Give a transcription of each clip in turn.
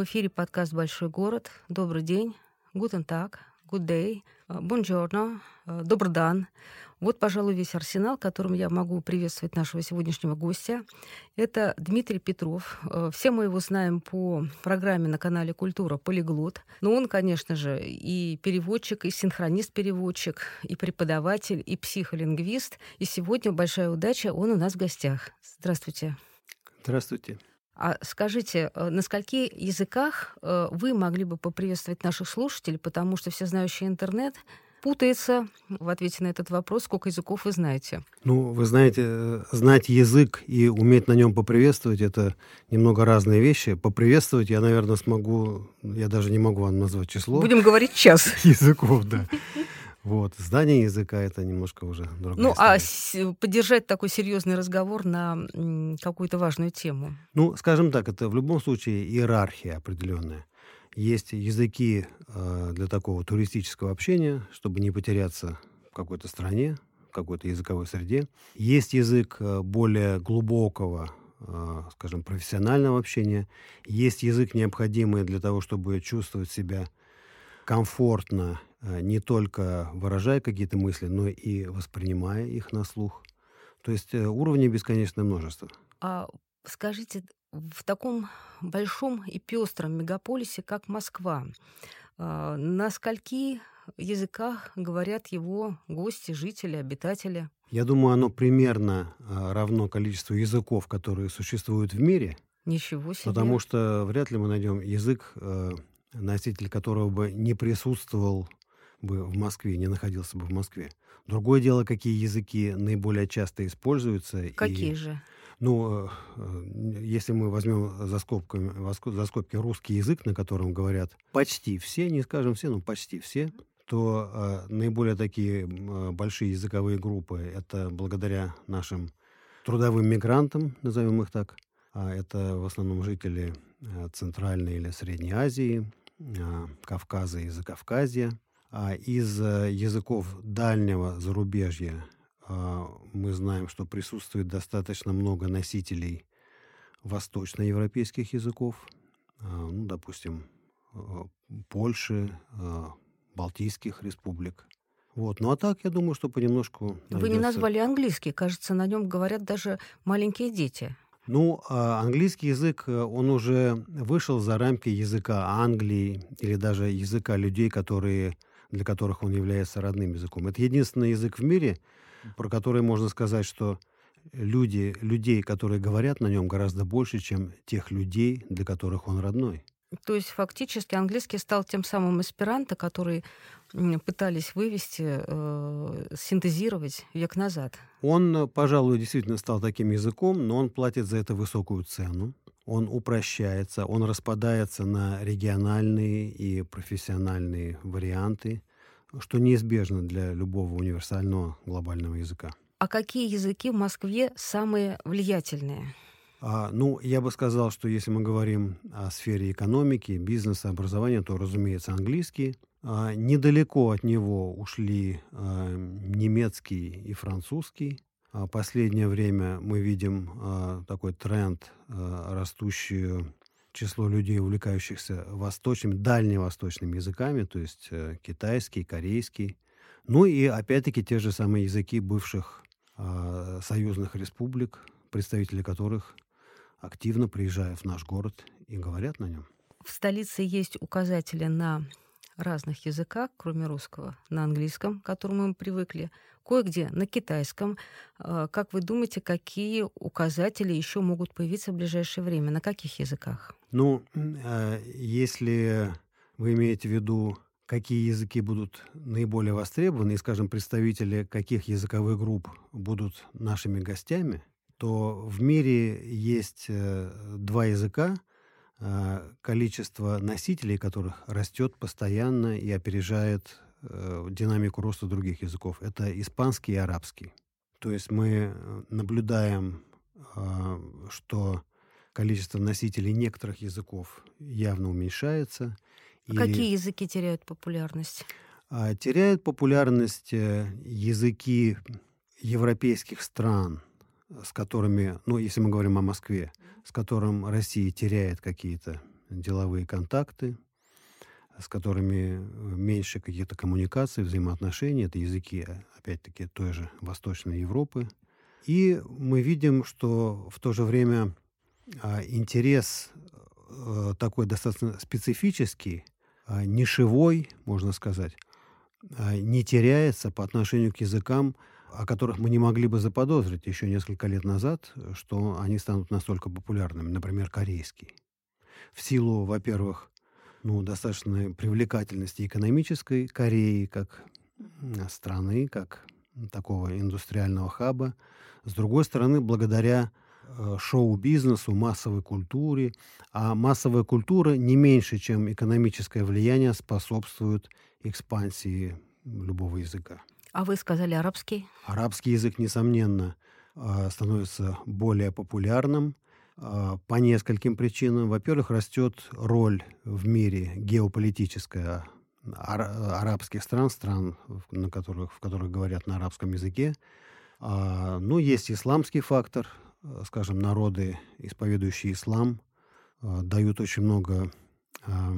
В эфире подкаст «Большой город». Добрый день. Гутен так. Good day. Buongiorno. Добрый дан. Вот, пожалуй, весь арсенал, которым я могу приветствовать нашего сегодняшнего гостя. Это Дмитрий Петров. Э, все мы его знаем по программе на канале «Культура. Полиглот». Но он, конечно же, и переводчик, и синхронист-переводчик, и преподаватель, и психолингвист. И сегодня большая удача, он у нас в гостях. Здравствуйте. Здравствуйте. А скажите, э, на скольких языках э, вы могли бы поприветствовать наших слушателей, потому что все знающие интернет путается в ответе на этот вопрос, сколько языков вы знаете? Ну, вы знаете, э, знать язык и уметь на нем поприветствовать — это немного разные вещи. Поприветствовать я, наверное, смогу, я даже не могу вам назвать число. Будем говорить час. Языков, да. Вот. Знание языка — это немножко уже другая Ну, а история. а поддержать такой серьезный разговор на какую-то важную тему? Ну, скажем так, это в любом случае иерархия определенная. Есть языки э, для такого туристического общения, чтобы не потеряться в какой-то стране, в какой-то языковой среде. Есть язык э, более глубокого, э, скажем, профессионального общения. Есть язык, необходимый для того, чтобы чувствовать себя комфортно, не только выражая какие-то мысли, но и воспринимая их на слух. То есть э, уровней бесконечное множество. А скажите, в таком большом и пестром мегаполисе, как Москва, а, на скольки языках говорят его гости, жители, обитатели? Я думаю, оно примерно а, равно количеству языков, которые существуют в мире. Ничего себе. Потому что вряд ли мы найдем язык, э, носитель которого бы не присутствовал бы в Москве, не находился бы в Москве. Другое дело, какие языки наиболее часто используются. Какие и... же? Ну, э, если мы возьмем за, скобками, за скобки русский язык, на котором говорят почти все, не скажем все, но почти все, то э, наиболее такие э, большие языковые группы это благодаря нашим трудовым мигрантам, назовем их так. А это в основном жители э, Центральной или Средней Азии, э, Кавказа и Закавказья. А из э, языков дальнего зарубежья а, мы знаем, что присутствует достаточно много носителей восточноевропейских языков, а, ну, допустим, Польши, Балтийских республик. Вот. Ну а так, я думаю, что понемножку... Вы не назвали английский. Кажется, на нем говорят даже маленькие дети. Ну, английский язык, э, он уже вышел за рамки языка Англии или даже языка людей, которые, для которых он является родным языком. Это единственный язык в мире, про который можно сказать, что люди, людей, которые говорят на нем, гораздо больше, чем тех людей, для которых он родной. То есть фактически английский стал тем самым эсперанто, который пытались вывести, э, синтезировать век назад. Он, пожалуй, действительно стал таким языком, но он платит за это высокую цену. Он упрощается, он распадается на региональные и профессиональные варианты что неизбежно для любого универсального глобального языка. А какие языки в Москве самые влиятельные? А, ну, я бы сказал, что если мы говорим о сфере экономики, бизнеса, образования, то, разумеется, английский. А, недалеко от него ушли а, немецкий и французский. А последнее время мы видим а, такой тренд, а, растущую число людей, увлекающихся восточными, дальневосточными языками, то есть э, китайский, корейский. Ну и опять-таки те же самые языки бывших союзных республик, представители которых активно приезжают в наш город и говорят на нем. В столице есть указатели на разных языках, кроме русского, на английском, к которому мы привыкли, кое-где на китайском. А, как вы думаете, какие указатели еще могут появиться в ближайшее время? На каких языках? Ну, а, если вы имеете в виду, какие языки будут наиболее востребованы, и, скажем, представители каких языковых групп будут нашими гостями, то в мире есть э, два языка, количество носителей которых растет постоянно и опережает э, динамику роста других языков. Это испанский и арабский. То есть мы э, наблюдаем, а, что количество носителей некоторых языков явно уменьшается. А какие языки теряют популярность? А, теряют популярность э, языки европейских стран – с которыми, ну, если мы говорим о Москве, с которым Россия теряет какие-то деловые контакты, с которыми меньше каких-то коммуникаций, взаимоотношений. Это языки, опять-таки, той же Восточной Европы. И мы видим, что в то же время а, интерес э, такой достаточно специфический, а, нишевой, можно сказать, а, не теряется по отношению к языкам, о которых мы не могли бы заподозрить еще несколько лет назад, что они станут настолько популярными, например, корейский. В силу, во-первых, ну, достаточной привлекательности экономической Кореи как страны, как такого индустриального хаба. С другой стороны, благодаря э, шоу-бизнесу, массовой культуре. А массовая культура не меньше, чем экономическое влияние, способствует экспансии любого языка. А вы сказали арабский? Арабский язык, несомненно, э, становится более популярным э, по нескольким причинам. Во-первых, растет роль в мире геополитическая арабских стран, стран, на которых, в которых говорят на арабском языке. А, ну, есть исламский фактор, скажем, народы, исповедующие ислам, а, дают очень много а,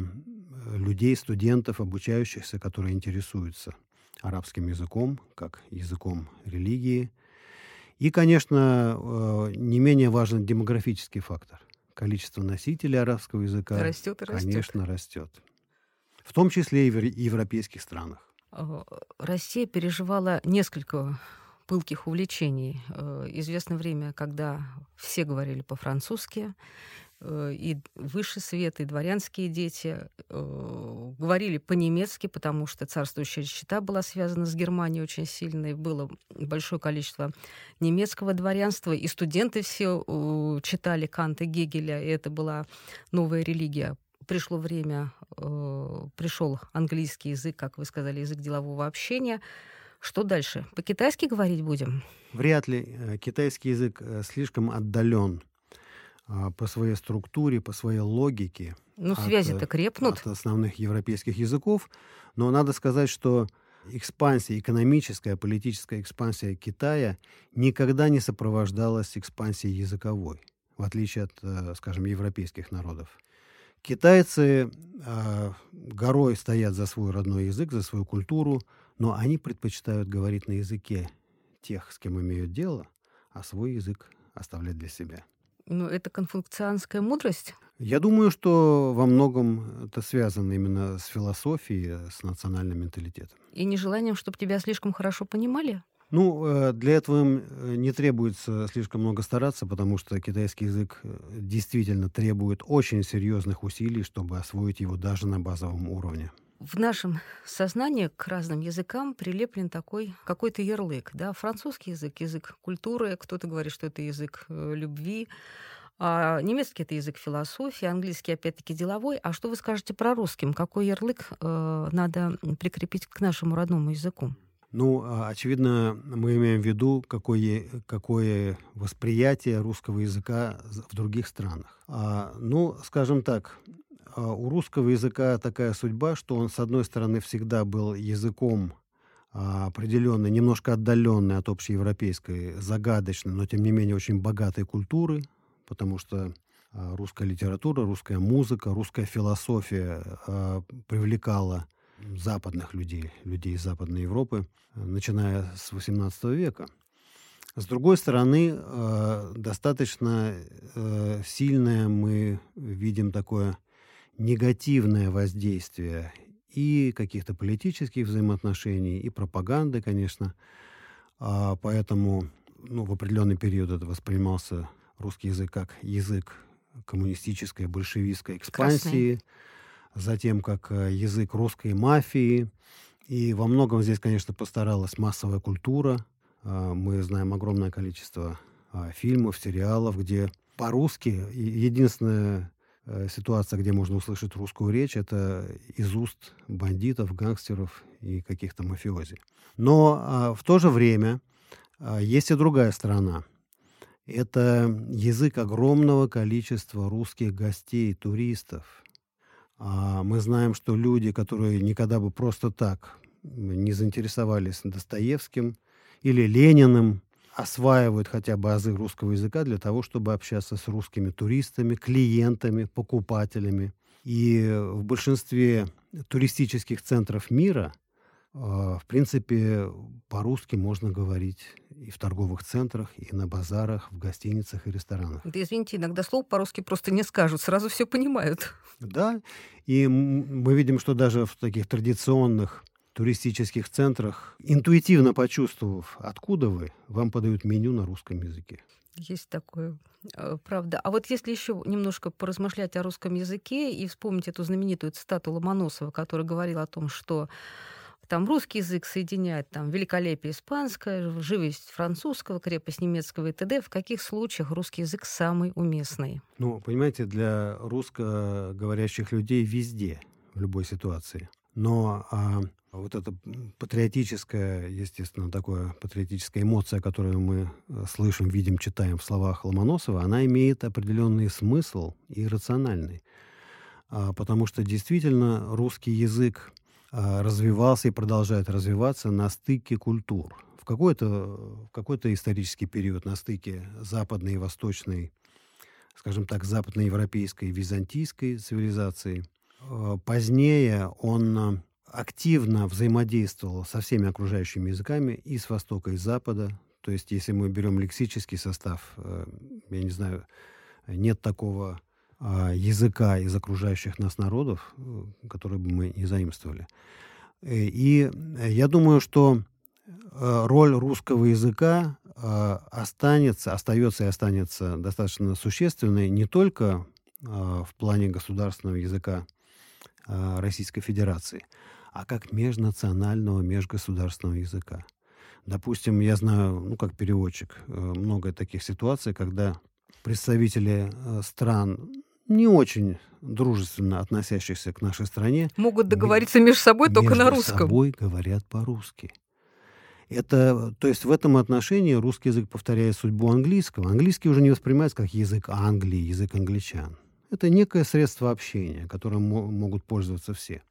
людей, студентов, обучающихся, которые интересуются арабским языком, как языком религии. И, конечно, э, не менее важен демографический фактор. Количество носителей арабского языка, растет и растет. конечно, растет в том числе и в европейских странах. Э, Россия переживала несколько пылких увлечений. Э, известно время, когда все говорили по-французски, и высший свет, и дворянские дети говорили по-немецки, потому что царствующая счета была связана с Германией очень сильно, и было большое количество немецкого дворянства, и студенты все читали Канта Гегеля, и это была новая религия пришло время, э, пришел английский язык, как вы сказали, язык делового общения. Что дальше? По-китайски говорить будем? Вряд ли. Э, китайский язык э, слишком отдален э, по своей структуре, по своей логике. Ну, связи-то крепнут. От основных европейских языков. Но надо сказать, что экспансия, экономическая, политическая экспансия Китая никогда не сопровождалась экспансией языковой, в отличие от, скажем, европейских народов. Китайцы э, горой стоят за свой родной язык, за свою культуру, но они предпочитают говорить на языке тех, с кем имеют дело, а свой язык оставлять для себя. Ну, это конфуцианская мудрость? Я думаю, что во многом это связано именно с философией, с национальным менталитетом. И нежеланием, чтобы тебя слишком хорошо понимали? Ну, э, для этого э, не требуется слишком много стараться, потому что китайский язык э, действительно требует очень серьезных усилий, чтобы освоить его даже на базовом уровне. В нашем сознании к разным языкам прилеплен такой какой-то ярлык. Да? Французский язык — язык культуры, кто-то говорит, что это язык любви, а немецкий — это язык философии, английский, опять-таки, деловой. А что вы скажете про русским? Какой ярлык э, надо прикрепить к нашему родному языку? Ну, а, очевидно, мы имеем в виду, какое, какое восприятие русского языка в других странах. А, ну, скажем так, у русского языка такая судьба, что он, с одной стороны, всегда был языком а, определенной, немножко отдаленной от общеевропейской, загадочной, но тем не менее очень богатой культуры, потому что русская литература, русская музыка, русская философия привлекала западных людей, людей из Западной Европы, начиная с XVIII века. С другой стороны, достаточно э, сильное мы видим такое негативное воздействие и каких-то политических взаимоотношений, и пропаганды, конечно. А поэтому ну, в определенный период это воспринимался русский язык как язык коммунистической, большевистской экспансии. Красный затем как э, язык русской мафии. И во многом здесь, конечно, постаралась массовая культура. А, мы знаем огромное количество а, фильмов, сериалов, где по-русски единственная э, ситуация, где можно услышать русскую речь, это из уст бандитов, гангстеров и каких-то мафиози. Но а, в то же время есть и другая сторона. Это язык огромного количества русских гостей, туристов, а мы знаем, что люди, которые никогда бы просто так не заинтересовались Достоевским или Лениным, осваивают хотя бы азы русского языка для того, чтобы общаться с русскими туристами, клиентами, покупателями. И в большинстве туристических центров мира, а, в принципе, по-русски можно говорить и в торговых центрах, и на базарах, в гостиницах и ресторанах. Да, извините, иногда слово по-русски просто не скажут, сразу все понимают. Да, и мы видим, что даже в таких традиционных туристических центрах, интуитивно почувствовав, откуда вы, вам подают меню на русском языке. Есть такое, э, правда. А вот если еще немножко поразмышлять о русском языке и вспомнить эту знаменитую цитату Ломоносова, который говорил о том, что там русский язык соединяет там великолепие испанское, живость французского, крепость немецкого и т.д. В каких случаях русский язык самый уместный? Ну, понимаете, для русскоговорящих людей везде, в любой ситуации. Но а, вот эта патриотическая, естественно, такая патриотическая эмоция, которую мы э, слышим, видим, читаем в словах Ломоносова, она имеет определенный смысл и рациональный. А, потому что действительно русский язык а, развивался и продолжает развиваться на стыке культур. В какой-то в какой-то исторический период на стыке западной и восточной, скажем так, западноевропейской византийской цивилизации. А, позднее он активно взаимодействовал со всеми окружающими языками и с Востока, и с Запада. То есть, если мы берем лексический состав, э, я не знаю, нет такого языка из окружающих нас народов, э, который бы мы не заимствовали. Э, и я думаю, что роль русского языка останется, остается и останется достаточно существенной не только в плане государственного языка Российской Федерации, а как межнационального, межгосударственного языка. Допустим, я знаю, ну, как переводчик, э, много таких ситуаций, когда представители э, стран не очень дружественно относящихся к нашей стране могут договориться между собой только на русском. Между собой говорят по-русски. Это, то есть в этом отношении русский язык повторяет судьбу английского. Английский уже не воспринимается как язык Англии, язык англичан. Это некое средство общения, которым могут пользоваться все.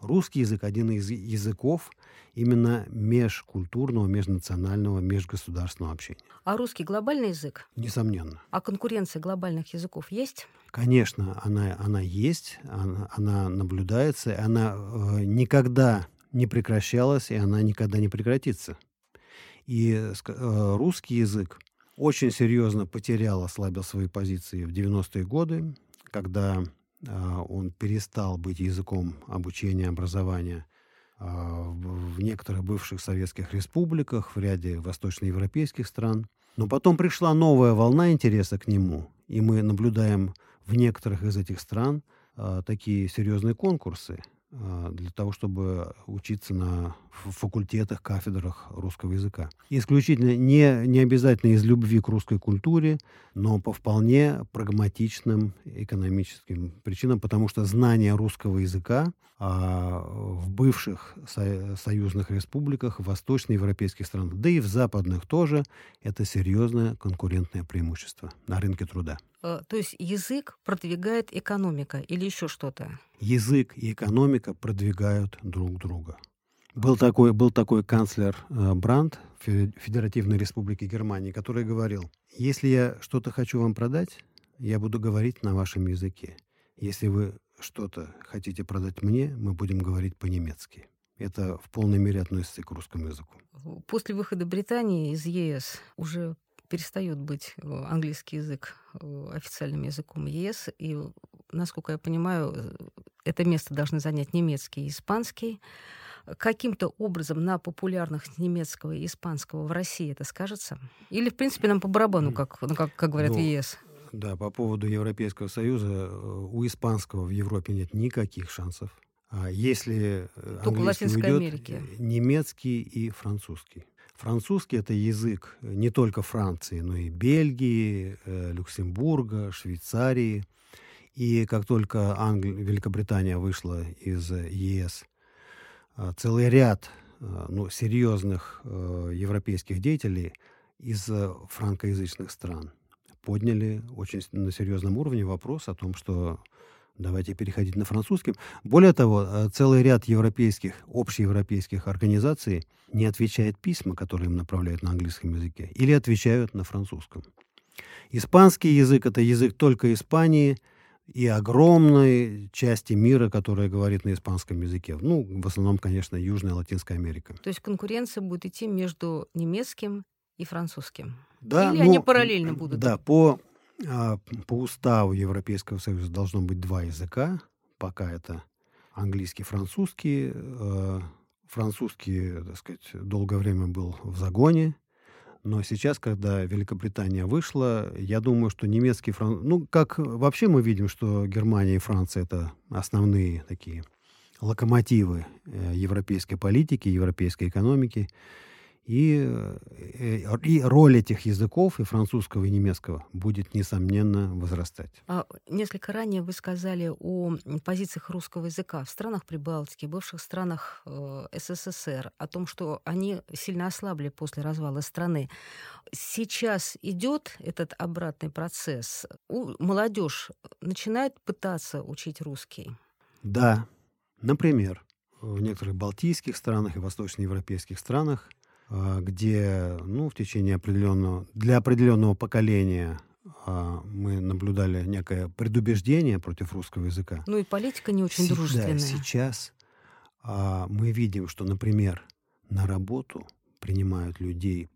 Русский язык один из языков именно межкультурного, межнационального, межгосударственного общения. А русский глобальный язык? Несомненно. А конкуренция глобальных языков есть? Конечно, она, она есть, она, она наблюдается, она э, никогда не прекращалась, и она никогда не прекратится. И э, русский язык очень серьезно потерял, ослабил свои позиции в 90-е годы, когда а, он перестал быть языком обучения, образования а, в некоторых бывших советских республиках, в ряде восточноевропейских стран. Но потом пришла новая волна интереса к нему, и мы наблюдаем в некоторых из этих стран а, такие серьезные конкурсы – для того, чтобы учиться на факультетах, кафедрах русского языка. Исключительно не, не обязательно из любви к русской культуре, но по вполне прагматичным экономическим причинам, потому что знание русского языка а, в бывших со, союзных республиках, в восточноевропейских странах, да и в западных тоже, это серьезное конкурентное преимущество на рынке труда. Э, то есть язык продвигает экономика или еще что-то? Язык и экономика продвигают друг друга. Был такой, был такой канцлер э, Брандт Федеративной Республики Германии, который говорил, если я что-то хочу вам продать, я буду говорить на вашем языке. Если вы что-то хотите продать мне, мы будем говорить по-немецки. Это в полной мере относится к русскому языку. После выхода Британии из ЕС уже перестает быть э, английский язык э, официальным языком ЕС, и, насколько я понимаю, э, это место должны занять немецкий и испанский. Каким-то образом на популярных немецкого и испанского в России это скажется? Или, в принципе, нам по барабану, как, ну, как, как говорят ну, в ЕС? Да, по поводу Европейского Союза, у испанского в Европе нет никаких шансов. А если Только английский уйдет, Америке. немецкий и французский. Французский это язык не только Франции, но и Бельгии, э, Люксембурга, Швейцарии. И как только Англи... Великобритания вышла из ЕС, э, целый ряд э, ну, серьезных европейских деятелей из франкоязычных стран подняли очень на серьезном уровне вопрос о том, что Давайте переходить на французский. Более того, э, целый ряд европейских, общеевропейских организаций не отвечает письма, которые им направляют на английском языке, или отвечают на французском. Испанский язык – это язык только Испании, и огромной части мира, которая говорит на испанском языке. Ну, в основном, конечно, Южная Латинская Америка. То есть конкуренция будет идти между немецким и французским? Да, Или ну, они параллельно будут? Да, по, а, по уставу Европейского Союза должно быть два языка. Пока это английский, французский. Э, французский, так сказать, долгое время был в загоне. Но сейчас, когда Великобритания вышла, я думаю, что немецкий француз... Ну, как вообще мы видим, что Германия и Франция — это основные такие локомотивы э, европейской политики, европейской экономики. И, э, и роль этих языков, и французского, и немецкого, будет, несомненно, возрастать. А, несколько ранее вы сказали о позициях русского языка в странах Прибалтики, бывших странах э, СССР, о том, что они сильно ослабли после развала страны. Сейчас идет этот обратный процесс. Молодежь начинает пытаться учить русский? Да. Например, в некоторых балтийских странах и восточноевропейских странах где ну, в течение определенного, для определенного поколения а, мы наблюдали некое предубеждение против русского языка. Ну и политика не очень Сейчас, дружественная. Сейчас а, мы видим, что, например, на работу принимают людей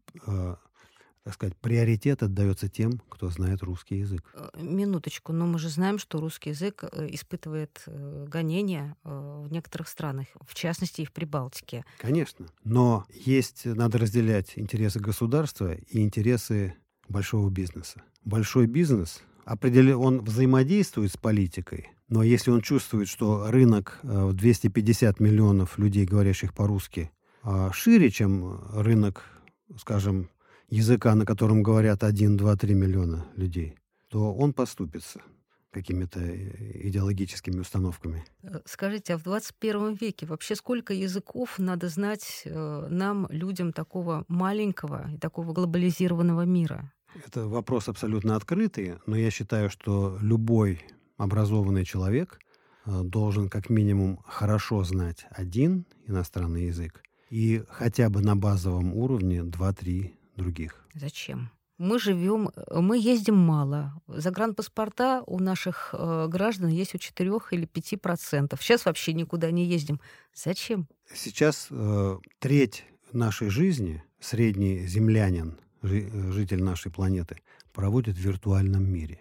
так сказать, приоритет отдается тем, кто знает русский язык. Э, минуточку, но мы же знаем, что русский язык э, испытывает э, гонения в некоторых странах, в частности и в Прибалтике. Конечно, но есть, надо разделять интересы государства и интересы большого бизнеса. Большой бизнес, он взаимодействует с политикой, но если он чувствует, что рынок в 250 миллионов людей, говорящих по-русски, шире, чем рынок, скажем, языка, на котором говорят 1, 2, 3 миллиона людей, то он поступится какими-то э, идеологическими установками. Э, скажите, а в 21 веке вообще сколько языков надо знать э, нам, людям такого маленького и такого глобализированного мира? Это вопрос абсолютно открытый, но я считаю, что любой образованный человек должен как минимум хорошо знать один иностранный язык и хотя бы на базовом уровне 2-3 других. Зачем? Мы живем, мы ездим мало. Загранпаспорта у наших э, граждан есть у 4 или 5 процентов. Сейчас вообще никуда не ездим. Зачем? Сейчас э, треть нашей жизни, средний землянин, житель нашей планеты, проводит в виртуальном мире.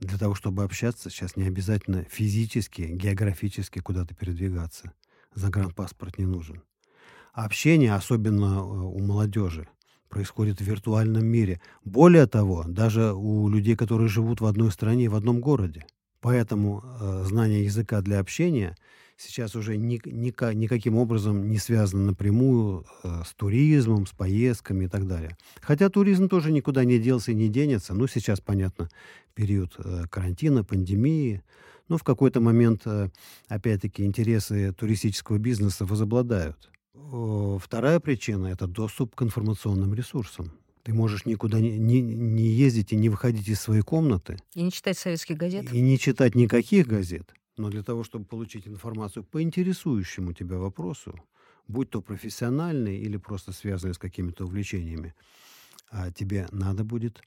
Для того, чтобы общаться, сейчас не обязательно физически, географически куда-то передвигаться. Загранпаспорт не нужен. общение, особенно э, у молодежи, происходит в виртуальном мире. Более того, даже у людей, которые живут в одной стране в одном городе. Поэтому э, знание языка для общения сейчас уже ни, ни, никаким образом не связано напрямую э, с туризмом, с поездками и так далее. Хотя туризм тоже никуда не делся и не денется. Ну, сейчас, понятно, период э, карантина, пандемии. Но в какой-то момент, э, опять-таки, интересы туристического бизнеса возобладают. Вторая причина – это доступ к информационным ресурсам. Ты можешь никуда не, не, не ездить и не выходить из своей комнаты. И не читать советских газет. И не читать никаких газет. Но для того, чтобы получить информацию по интересующему тебя вопросу, будь то профессиональный или просто связанный с какими-то увлечениями, а тебе надо будет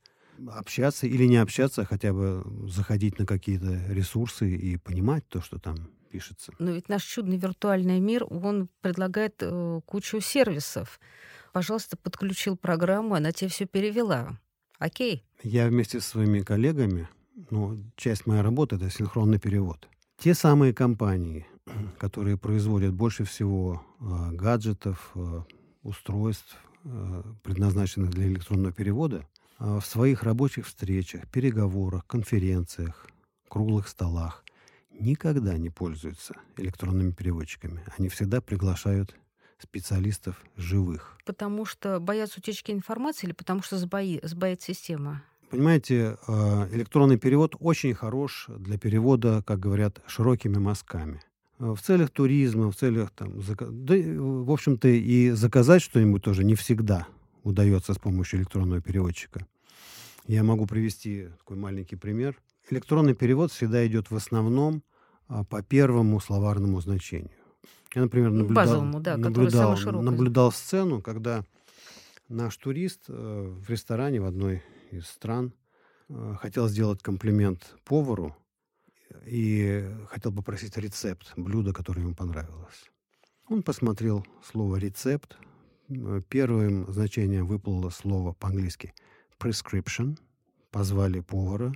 общаться или не общаться, а хотя бы заходить на какие-то ресурсы и понимать то, что там пишется. Но ведь наш чудный виртуальный мир, он предлагает э, кучу сервисов. Пожалуйста, подключил программу, она тебе все перевела. Окей. Я вместе со своими коллегами, ну, часть моей работы — это синхронный перевод. Те самые компании, которые производят больше всего э, гаджетов, э, устройств, э, предназначенных для электронного перевода, э, в своих рабочих встречах, переговорах, конференциях, круглых столах никогда не пользуются электронными переводчиками. Они всегда приглашают специалистов живых. Потому что боятся утечки информации или потому что сбои, сбоит система? Понимаете, э, электронный перевод очень хорош для перевода, как говорят, широкими мазками. Э, в целях туризма, в целях там, да, в общем-то, и заказать что-нибудь тоже не всегда удается с помощью электронного переводчика. Я могу привести такой маленький пример. Электронный перевод всегда идет в основном а, по первому словарному значению. Я, например, наблюдал, Базовому, да, наблюдал, наблюдал сцену, когда наш турист э, в ресторане в одной из стран э, хотел сделать комплимент повару, и хотел попросить рецепт блюда, которое ему понравилось. Он посмотрел слово «рецепт». Первым значением выплыло слово по-английски «prescription». Позвали повара.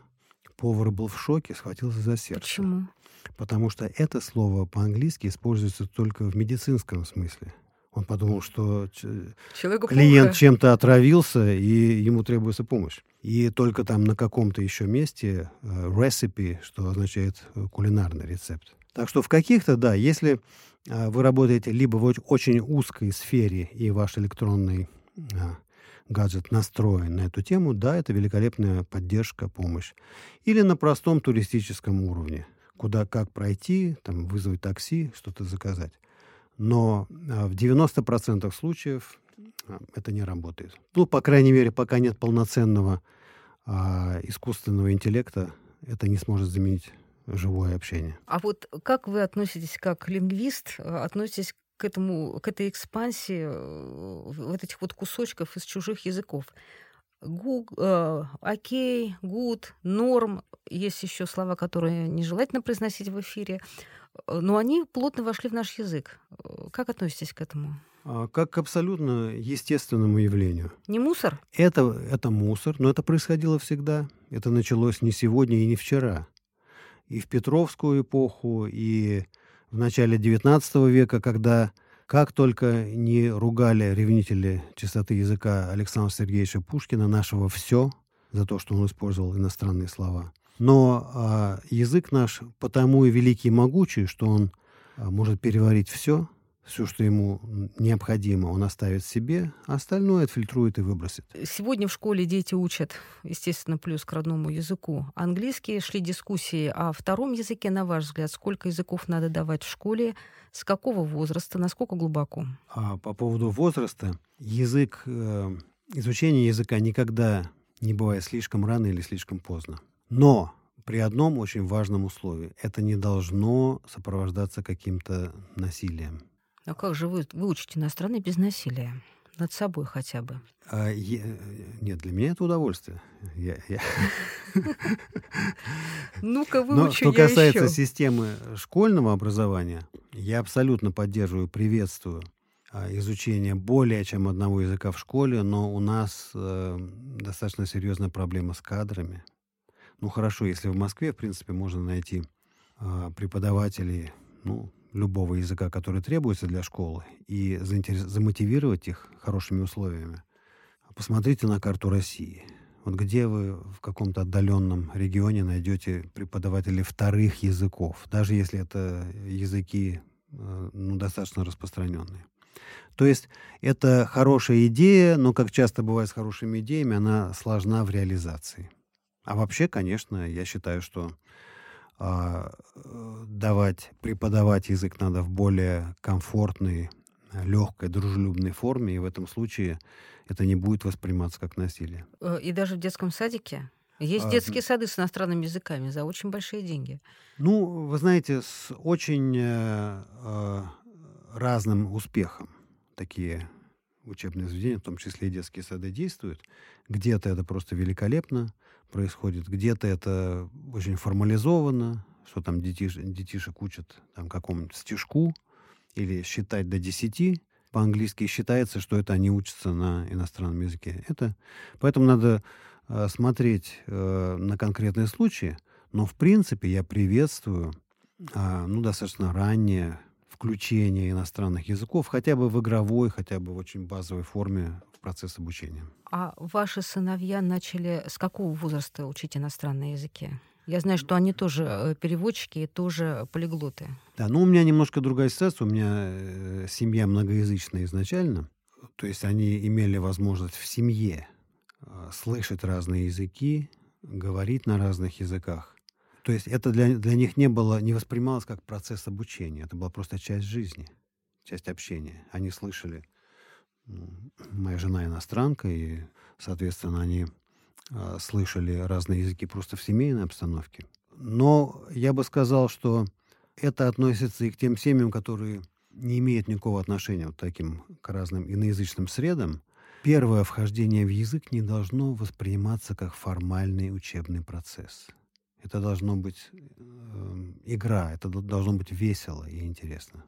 Повар был в шоке, схватился за сердце. Почему? Потому что это слово по-английски используется только в медицинском смысле. Он подумал, что Человеку клиент плохо. чем-то отравился, и ему требуется помощь. И только там на каком-то еще месте э, recipe, что означает э, кулинарный рецепт. Так что в каких-то, да, если э, вы работаете либо в очень узкой сфере, и ваш электронный гаджет настроен на эту тему, да, это великолепная поддержка, помощь. Или на простом туристическом уровне, куда как пройти, там, вызвать такси, что-то заказать. Но а, в 90% случаев а, это не работает. Ну, по крайней мере, пока нет полноценного а, искусственного интеллекта, это не сможет заменить живое общение. А вот как вы относитесь, как лингвист, относитесь к этому, к этой экспансии э, вот этих вот кусочков из чужих языков? Гуг, э, окей, гуд, норм. Есть еще слова, которые нежелательно произносить в эфире. Э, но они плотно вошли в наш язык. Как относитесь к этому? А, как к абсолютно естественному явлению. Не мусор? Это, это мусор, но это происходило всегда. Это началось не сегодня и не вчера. И в Петровскую эпоху, и в начале XIX века, когда как только не ругали ревнители чистоты языка Александра Сергеевича Пушкина, нашего «все», за то, что он использовал иностранные слова. Но а, язык наш потому и великий и могучий, что он а, может переварить все, все, что ему необходимо, он оставит себе, а остальное отфильтрует и выбросит. Сегодня в школе дети учат, естественно, плюс к родному языку. Английский шли дискуссии о втором языке, на ваш взгляд, сколько языков надо давать в школе, с какого возраста, насколько глубоко? А по поводу возраста, язык, э, изучение языка никогда не бывает слишком рано или слишком поздно. Но при одном очень важном условии. Это не должно сопровождаться каким-то насилием. А как же вы выучите иностранный без насилия? Над собой хотя бы. А, я, нет, для меня это удовольствие. Я, я... Ну-ка, выучу Но что касается еще. системы школьного образования, я абсолютно поддерживаю, приветствую а, изучение более чем одного языка в школе, но у нас э, достаточно серьезная проблема с кадрами. Ну хорошо, если в Москве, в принципе, можно найти э, преподавателей ну, любого языка, который требуется для школы, и заинтерес... замотивировать их хорошими условиями. Посмотрите на карту России. Вот где вы в каком-то отдаленном регионе найдете преподавателей вторых языков, даже если это языки э, ну, достаточно распространенные. То есть это хорошая идея, но, как часто бывает с хорошими идеями, она сложна в реализации. А вообще, конечно, я считаю, что а, давать, преподавать язык надо в более комфортной, легкой, дружелюбной форме, и в этом случае это не будет восприниматься как насилие. Э, и даже в детском садике? Есть а, детские сады с иностранными языками за очень большие деньги. Ну, вы знаете, с очень э, э, разным успехом такие учебные заведения, в том числе и детские сады, действуют. Где-то это просто великолепно, происходит. Где-то это очень формализовано, что там детиш, детишек учат там, какому-нибудь стишку или считать до десяти. По-английски считается, что это они учатся на иностранном языке. Это, поэтому надо э, смотреть э, на конкретные случаи, но в принципе я приветствую э, ну, достаточно раннее включение иностранных языков, хотя бы в игровой, хотя бы в очень базовой форме процесс обучения. А ваши сыновья начали с какого возраста учить иностранные языки? Я знаю, что они тоже э, переводчики и тоже полиглоты. Да, ну у меня немножко другая ситуация. У меня э, семья многоязычная изначально. То есть они имели возможность в семье э, слышать разные языки, говорить на разных языках. То есть это для, для них не было, не воспринималось как процесс обучения. Это была просто часть жизни, часть общения. Они слышали моя жена иностранка, и, соответственно, они э, слышали разные языки просто в семейной обстановке. Но я бы сказал, что это относится и к тем семьям, которые не имеют никакого отношения вот таким к разным иноязычным средам. Первое вхождение в язык не должно восприниматься как формальный учебный процесс. Это должно быть э, игра, это должно быть весело и интересно.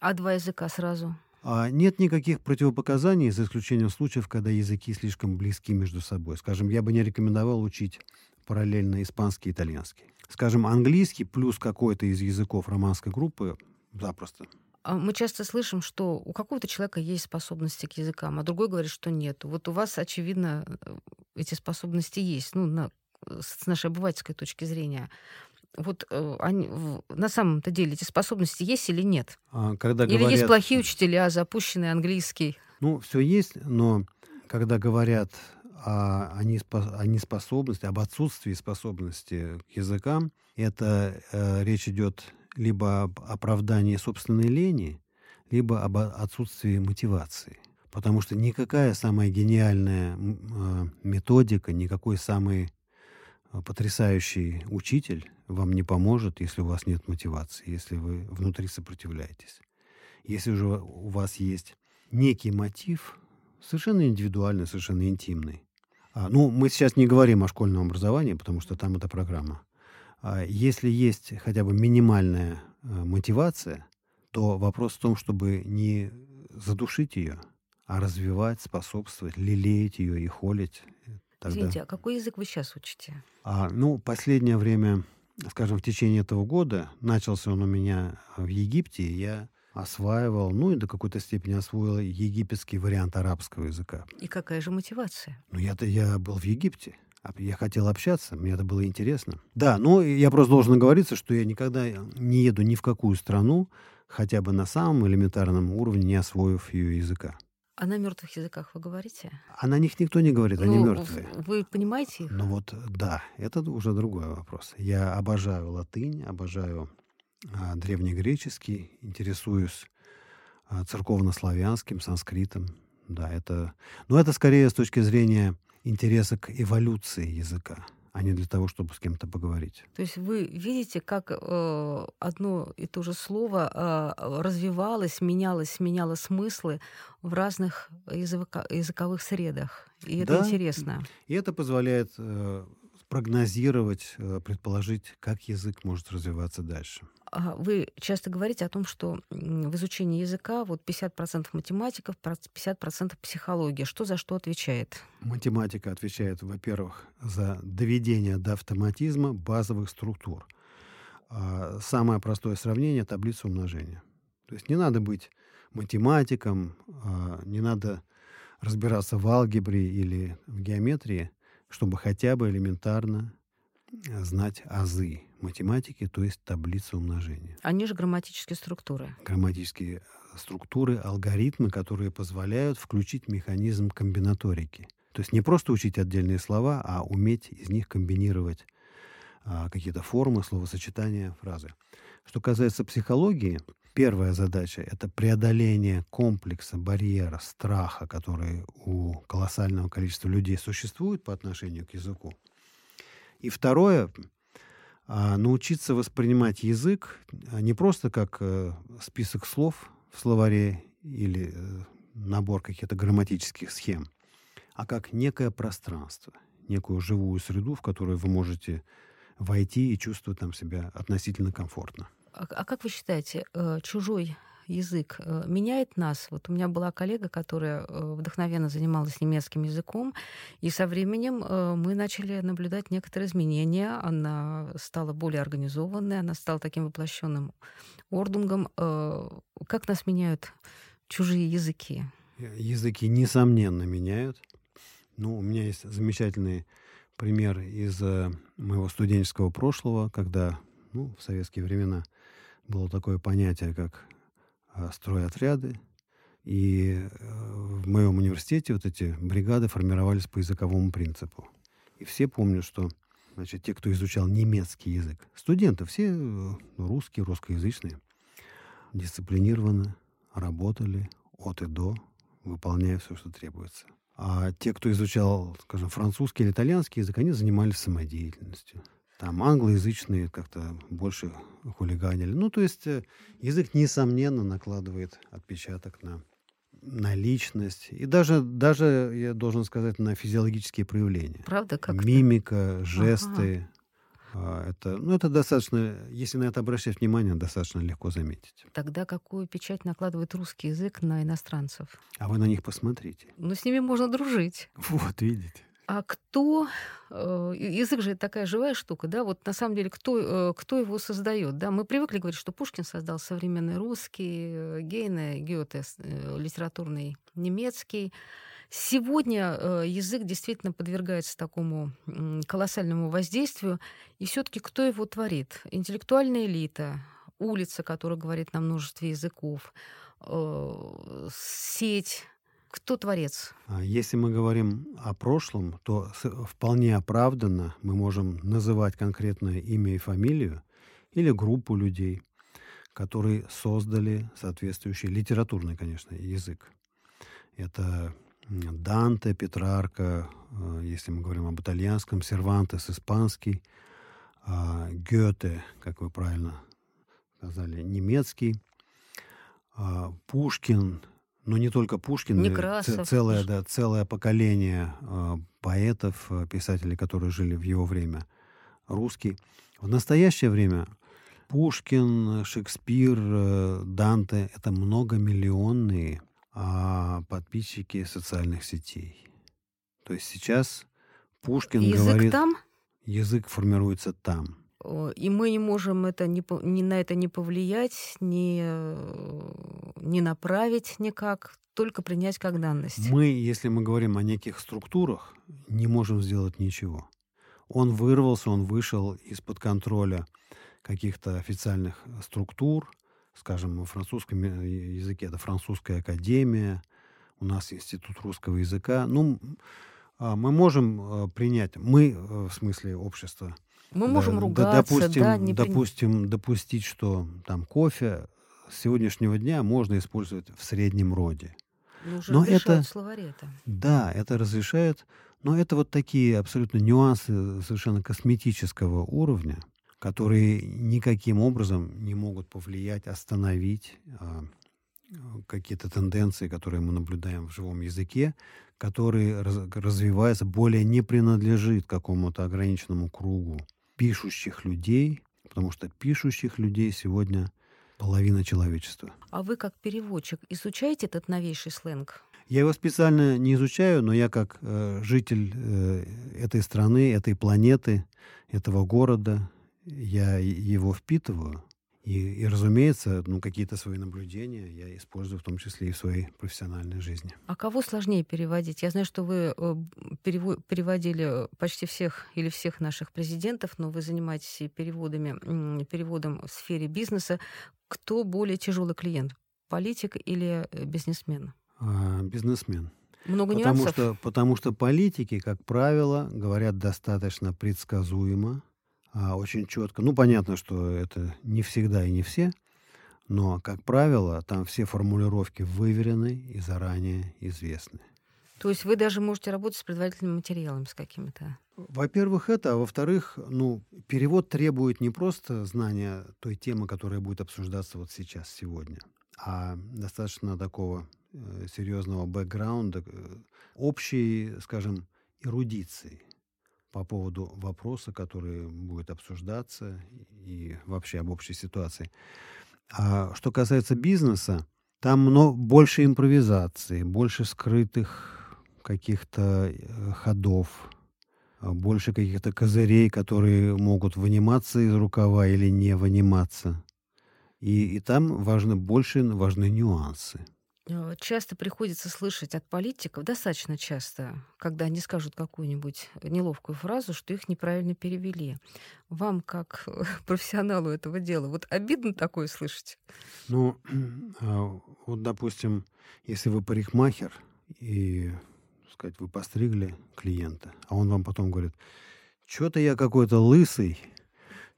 А два языка сразу? А нет никаких противопоказаний, за исключением случаев, когда языки слишком близки между собой. Скажем, я бы не рекомендовал учить параллельно испанский и итальянский. Скажем, английский плюс какой-то из языков романской группы запросто. А мы часто слышим, что у какого-то человека есть способности к языкам, а другой говорит, что нет. Вот у вас, очевидно, э, эти способности есть, ну, на, с нашей обывательской точки зрения вот э, они, на самом-то деле эти способности есть или нет? А, когда или говорят... есть плохие учителя, запущенный английский? Ну, все есть, но когда говорят о, о, неспо, о неспособности, об отсутствии способности к языкам, это э, речь идет либо об оправдании собственной лени, либо об отсутствии мотивации. Потому что никакая самая гениальная э, методика, никакой самый потрясающий учитель вам не поможет, если у вас нет мотивации, если вы внутри сопротивляетесь. Если же у вас есть некий мотив, совершенно индивидуальный, совершенно интимный. А, ну, мы сейчас не говорим о школьном образовании, потому что там эта программа. А если есть хотя бы минимальная а, мотивация, то вопрос в том, чтобы не задушить ее, а развивать, способствовать, лелеять ее и холить. Тогда... Извините, а какой язык вы сейчас учите? А, ну, последнее время скажем, в течение этого года, начался он у меня в Египте, я осваивал, ну и до какой-то степени освоил египетский вариант арабского языка. И какая же мотивация? Ну, я-то я был в Египте. А я хотел общаться, мне это было интересно. Да, ну, я просто должен оговориться, что я никогда не еду ни в какую страну, хотя бы на самом элементарном уровне, не освоив ее языка. А на мертвых языках вы говорите? А на них никто не говорит, они ну, мертвые. Вы понимаете их? Ну вот, да, это уже другой вопрос. Я обожаю латынь, обожаю а, древнегреческий, интересуюсь а, церковнославянским, санскритом. Да, это... Но это скорее с точки зрения интереса к эволюции языка а не для того, чтобы с кем-то поговорить. То есть вы видите, как э, одно и то же слово э, развивалось, менялось, меняло смыслы в разных языка, языковых средах. И это да, интересно. И это позволяет э, прогнозировать, э, предположить, как язык может развиваться дальше. Вы часто говорите о том, что в изучении языка вот 50% математиков, 50% психология. Что за что отвечает? Математика отвечает, во-первых, за доведение до автоматизма базовых структур. А самое простое сравнение — таблица умножения. То есть не надо быть математиком, а не надо разбираться в алгебре или в геометрии, чтобы хотя бы элементарно знать азы математики, то есть таблицы умножения. Они же грамматические структуры. Грамматические структуры, алгоритмы, которые позволяют включить механизм комбинаторики. То есть не просто учить отдельные слова, а уметь из них комбинировать а, какие-то формы, словосочетания, фразы. Что касается психологии, первая задача — это преодоление комплекса, барьера, страха, который у колоссального количества людей существует по отношению к языку. И второе а, научиться воспринимать язык а, не просто как э, список слов в словаре или э, набор каких-то грамматических схем, а как некое пространство, некую живую среду, в которую вы можете войти и чувствовать там себя относительно комфортно. А, а как вы считаете, э, чужой язык э, меняет нас. Вот у меня была коллега, которая э, вдохновенно занималась немецким языком, и со временем э, мы начали наблюдать некоторые изменения. Она стала более организованной, она стала таким воплощенным ордунгом. Как нас меняют чужие языки? Языки, несомненно, меняют. Ну, у меня есть замечательный пример из моего студенческого прошлого, когда ну, в советские времена было такое понятие, как стройотряды. И э, в моем университете вот эти бригады формировались по языковому принципу. И все помнят, что значит, те, кто изучал немецкий язык, студенты, все э, русские, русскоязычные, дисциплинированно работали от и до, выполняя все, что требуется. А те, кто изучал, скажем, французский или итальянский язык, они занимались самодеятельностью. Там англоязычные как-то больше хулиганили. Ну, то есть э, язык, несомненно, накладывает отпечаток на, на личность. И даже, даже, я должен сказать, на физиологические проявления. Правда? Как Мимика, жесты. А, это, ну, это достаточно, если на это обращать внимание, достаточно легко заметить. Тогда какую печать накладывает русский язык на иностранцев? А вы на них посмотрите. Ну, с ними можно дружить. Вот, видите. А кто э, язык же такая живая штука, да? Вот на самом деле кто э, кто его создает, да? Мы привыкли говорить, что Пушкин создал современный русский, э, Гейне, Гёте литературный немецкий. Сегодня язык действительно подвергается такому колоссальному воздействию, и все-таки кто его творит? Интеллектуальная элита, улица, которая говорит на множестве языков, сеть кто творец? А если мы говорим о прошлом, то вполне оправданно мы можем называть конкретное имя и фамилию или группу людей, которые создали соответствующий литературный, конечно, язык. Это Данте, Петрарка, э, если мы говорим об итальянском, Сервантес, испанский, а, Гёте, как вы правильно сказали, немецкий, а, Пушкин, но не только Пушкин, Некрасов. целое, да, целое поколение э, поэтов, э, писателей, которые жили в его время, русский. В настоящее время Пушкин, Шекспир, э, Данте — это многомиллионные э, подписчики социальных сетей. То есть сейчас Пушкин язык говорит... там? Язык формируется там. И мы не можем это ни, ни на это не повлиять, ни, не направить никак, только принять как данность. Мы, если мы говорим о неких структурах, не можем сделать ничего. Он вырвался, он вышел из-под контроля каких-то официальных структур, скажем, в французском языке это французская академия, у нас институт русского языка. Ну, а, мы можем э, принять, мы, э, в смысле общества, мы да, можем ругаться, допустим, да, не допустим, допустить, что там кофе с сегодняшнего дня можно использовать в среднем роде. Ну, уже но это словари это. Да, это разрешает, но это вот такие абсолютно нюансы совершенно косметического уровня, которые никаким образом не могут повлиять, остановить а, какие-то тенденции, которые мы наблюдаем в живом языке, который раз, развивается, более не принадлежит какому-то ограниченному кругу пишущих людей, потому что пишущих людей сегодня половина человечества. А вы как переводчик изучаете этот новейший сленг? Я его специально не изучаю, но я как э, житель э, этой страны, этой планеты, этого города, я его впитываю. И, и, разумеется, ну, какие-то свои наблюдения я использую в том числе и в своей профессиональной жизни. А кого сложнее переводить? Я знаю, что вы э, переводили почти всех или всех наших президентов, но вы занимаетесь переводами, переводом в сфере бизнеса. Кто более тяжелый клиент? Политик или э, бизнесмен? А, бизнесмен. Много потому нюансов? Что, потому что политики, как правило, говорят достаточно предсказуемо, а, очень четко. Ну, понятно, что это не всегда и не все, но, как правило, там все формулировки выверены и заранее известны. То есть вы даже можете работать с предварительными материалами с какими-то? Во-первых, это, а во-вторых, ну, перевод требует не просто знания той темы, которая будет обсуждаться вот сейчас, сегодня, а достаточно такого э, серьезного бэкграунда, э, общей, скажем, эрудиции по поводу вопроса, который будет обсуждаться и вообще об общей ситуации. А что касается бизнеса, там много, больше импровизации, больше скрытых каких-то э, ходов, а больше каких-то козырей, которые могут выниматься из рукава или не выниматься. И, и там важны больше важны нюансы. Э, часто приходится слышать от политиков, достаточно часто, когда они скажут какую-нибудь неловкую фразу, что их неправильно перевели. Вам, как профессионалу этого дела, вот обидно такое слышать? Ну, а, вот, допустим, если вы парикмахер, и, сказать, вы постригли клиента, а он вам потом говорит, что-то я какой-то лысый,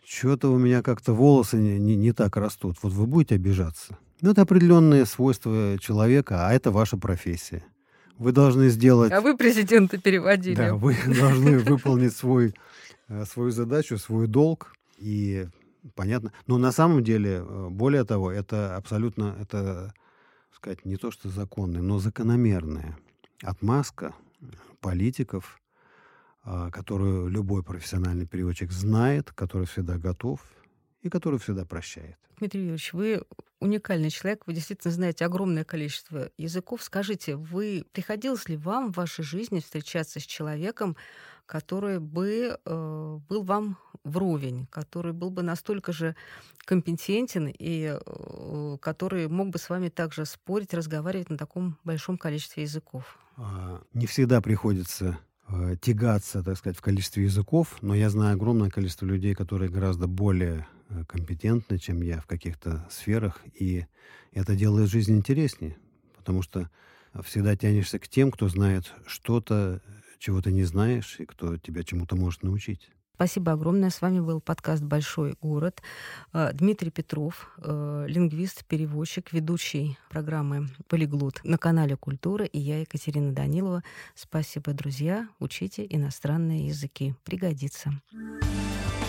что-то у меня как-то волосы не, не, не так растут. Вот вы будете обижаться? Ну, это определенные свойства человека, а это ваша профессия. Вы должны сделать... А вы президента переводили. Да, вы должны выполнить свой, э, свою задачу, свой долг. И понятно. Но на самом деле, э, более того, это абсолютно, это, сказать, не то что законное, но закономерная отмазка политиков а, которую любой профессиональный переводчик знает, который всегда готов и который всегда прощает. Дмитрий Юрьевич, вы уникальный человек, вы действительно знаете огромное количество языков. Скажите, вы приходилось ли вам в вашей жизни встречаться с человеком, который бы э, был вам вровень, который был бы настолько же компетентен и э, который мог бы с вами также спорить, разговаривать на таком большом количестве языков? А, не всегда приходится э, тягаться, так сказать, в количестве языков, но я знаю огромное количество людей, которые гораздо более э, компетентны, чем я в каких-то сферах, и это делает жизнь интереснее, потому что всегда тянешься к тем, кто знает что-то, чего ты не знаешь, и кто тебя чему-то может научить. Спасибо огромное. С вами был подкаст «Большой город». Э, Дмитрий Петров, э, лингвист, переводчик, ведущий программы «Полиглот» на канале «Культура» и я, Екатерина Данилова. Спасибо, друзья. Учите иностранные языки. Пригодится. Пригодится.